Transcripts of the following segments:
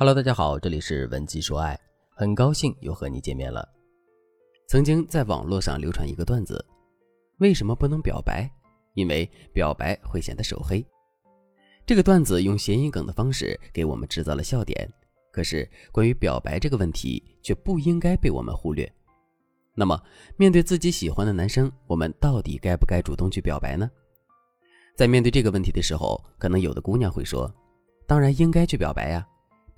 Hello，大家好，这里是文姬说爱，很高兴又和你见面了。曾经在网络上流传一个段子：为什么不能表白？因为表白会显得手黑。这个段子用谐音梗的方式给我们制造了笑点，可是关于表白这个问题却不应该被我们忽略。那么，面对自己喜欢的男生，我们到底该不该主动去表白呢？在面对这个问题的时候，可能有的姑娘会说：“当然应该去表白呀，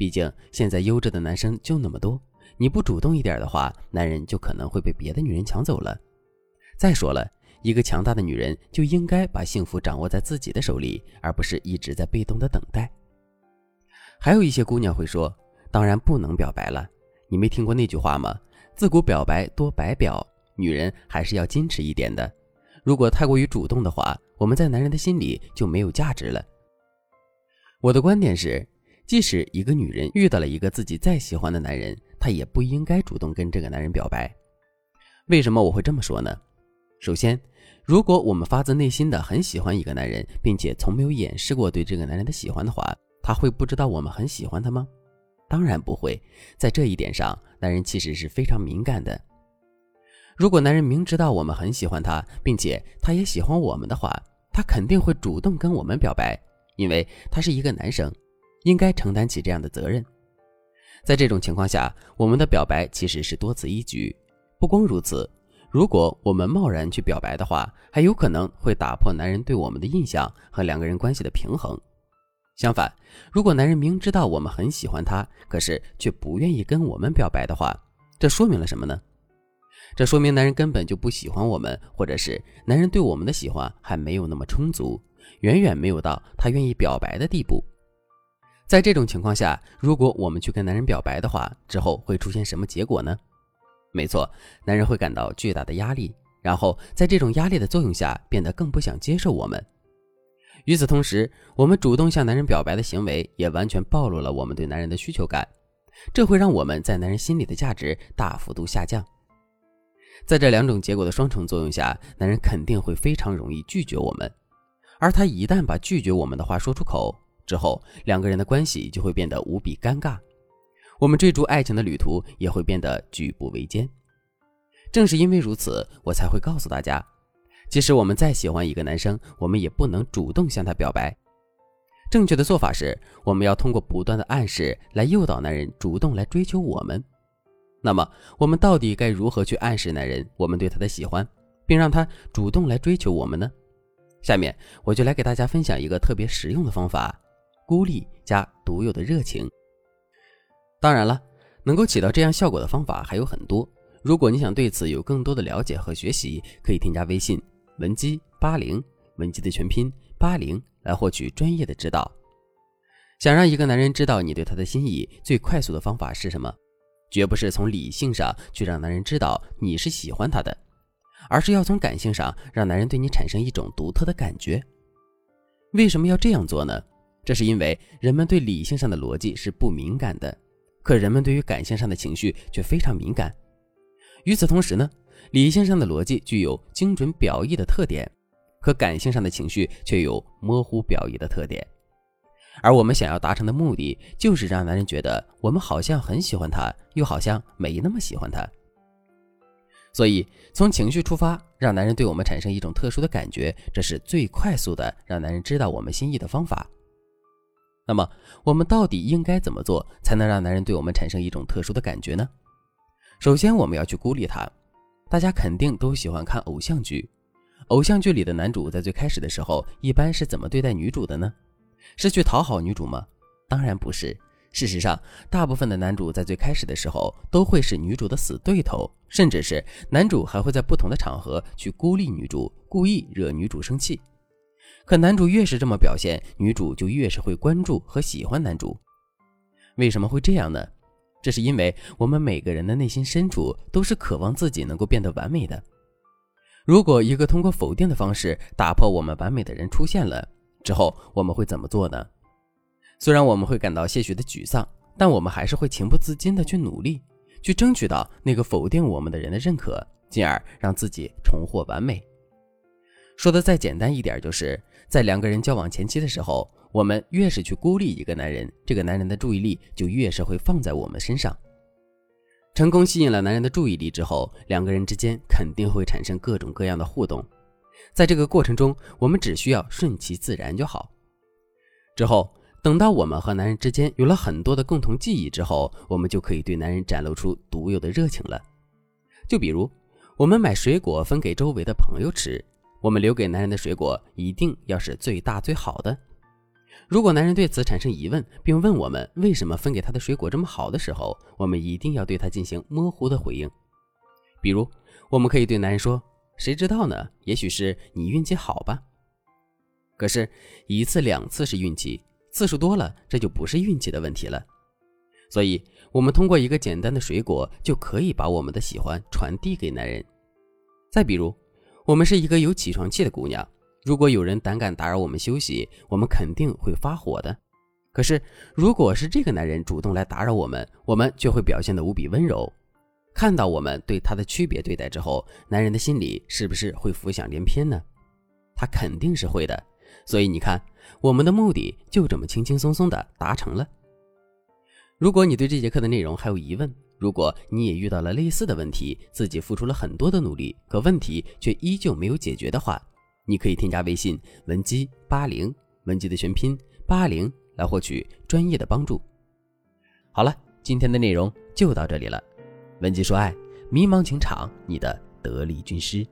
毕竟现在优质的男生就那么多，你不主动一点的话，男人就可能会被别的女人抢走了。再说了，一个强大的女人就应该把幸福掌握在自己的手里，而不是一直在被动的等待。”还有一些姑娘会说：“当然不能表白了，你没听过那句话吗？自古表白多白表，女人还是要矜持一点的。如果太过于主动的话。”我们在男人的心里就没有价值了。我的观点是，即使一个女人遇到了一个自己再喜欢的男人，她也不应该主动跟这个男人表白。为什么我会这么说呢？首先，如果我们发自内心的很喜欢一个男人，并且从没有掩饰过对这个男人的喜欢的话，他会不知道我们很喜欢他吗？当然不会。在这一点上，男人其实是非常敏感的。如果男人明知道我们很喜欢他，并且他也喜欢我们的话，他肯定会主动跟我们表白，因为他是一个男生，应该承担起这样的责任。在这种情况下，我们的表白其实是多此一举。不光如此，如果我们贸然去表白的话，还有可能会打破男人对我们的印象和两个人关系的平衡。相反，如果男人明知道我们很喜欢他，可是却不愿意跟我们表白的话，这说明了什么呢？这说明男人根本就不喜欢我们，或者是男人对我们的喜欢还没有那么充足，远远没有到他愿意表白的地步。在这种情况下，如果我们去跟男人表白的话，之后会出现什么结果呢？没错，男人会感到巨大的压力，然后在这种压力的作用下，变得更不想接受我们。与此同时，我们主动向男人表白的行为，也完全暴露了我们对男人的需求感，这会让我们在男人心里的价值大幅度下降。在这两种结果的双重作用下，男人肯定会非常容易拒绝我们，而他一旦把拒绝我们的话说出口之后，两个人的关系就会变得无比尴尬，我们追逐爱情的旅途也会变得举步维艰。正是因为如此，我才会告诉大家，即使我们再喜欢一个男生，我们也不能主动向他表白。正确的做法是，我们要通过不断的暗示来诱导男人主动来追求我们。那么，我们到底该如何去暗示男人我们对他的喜欢，并让他主动来追求我们呢？下面我就来给大家分享一个特别实用的方法：孤立加独有的热情。当然了，能够起到这样效果的方法还有很多。如果你想对此有更多的了解和学习，可以添加微信文姬八零，文姬的全拼八零，来获取专业的指导。想让一个男人知道你对他的心意，最快速的方法是什么？绝不是从理性上去让男人知道你是喜欢他的，而是要从感性上让男人对你产生一种独特的感觉。为什么要这样做呢？这是因为人们对理性上的逻辑是不敏感的，可人们对于感性上的情绪却非常敏感。与此同时呢，理性上的逻辑具有精准表意的特点，可感性上的情绪却有模糊表意的特点。而我们想要达成的目的，就是让男人觉得我们好像很喜欢他，又好像没那么喜欢他。所以，从情绪出发，让男人对我们产生一种特殊的感觉，这是最快速的让男人知道我们心意的方法。那么，我们到底应该怎么做，才能让男人对我们产生一种特殊的感觉呢？首先，我们要去孤立他。大家肯定都喜欢看偶像剧，偶像剧里的男主在最开始的时候，一般是怎么对待女主的呢？是去讨好女主吗？当然不是。事实上，大部分的男主在最开始的时候都会是女主的死对头，甚至是男主还会在不同的场合去孤立女主，故意惹女主生气。可男主越是这么表现，女主就越是会关注和喜欢男主。为什么会这样呢？这是因为我们每个人的内心深处都是渴望自己能够变得完美的。如果一个通过否定的方式打破我们完美的人出现了，之后我们会怎么做呢？虽然我们会感到些许的沮丧，但我们还是会情不自禁的去努力，去争取到那个否定我们的人的认可，进而让自己重获完美。说的再简单一点，就是在两个人交往前期的时候，我们越是去孤立一个男人，这个男人的注意力就越是会放在我们身上。成功吸引了男人的注意力之后，两个人之间肯定会产生各种各样的互动。在这个过程中，我们只需要顺其自然就好。之后，等到我们和男人之间有了很多的共同记忆之后，我们就可以对男人展露出独有的热情了。就比如，我们买水果分给周围的朋友吃，我们留给男人的水果一定要是最大最好的。如果男人对此产生疑问，并问我们为什么分给他的水果这么好的时候，我们一定要对他进行模糊的回应。比如，我们可以对男人说：“谁知道呢？也许是你运气好吧。”可是，一次两次是运气，次数多了，这就不是运气的问题了。所以，我们通过一个简单的水果就可以把我们的喜欢传递给男人。再比如，我们是一个有起床气的姑娘。如果有人胆敢打扰我们休息，我们肯定会发火的。可是，如果是这个男人主动来打扰我们，我们就会表现得无比温柔。看到我们对他的区别对待之后，男人的心里是不是会浮想联翩呢？他肯定是会的。所以你看，我们的目的就这么轻轻松松的达成了。如果你对这节课的内容还有疑问，如果你也遇到了类似的问题，自己付出了很多的努力，可问题却依旧没有解决的话，你可以添加微信文姬八零，文姬的全拼八零，来获取专业的帮助。好了，今天的内容就到这里了。文姬说爱，迷茫情场，你的得力军师。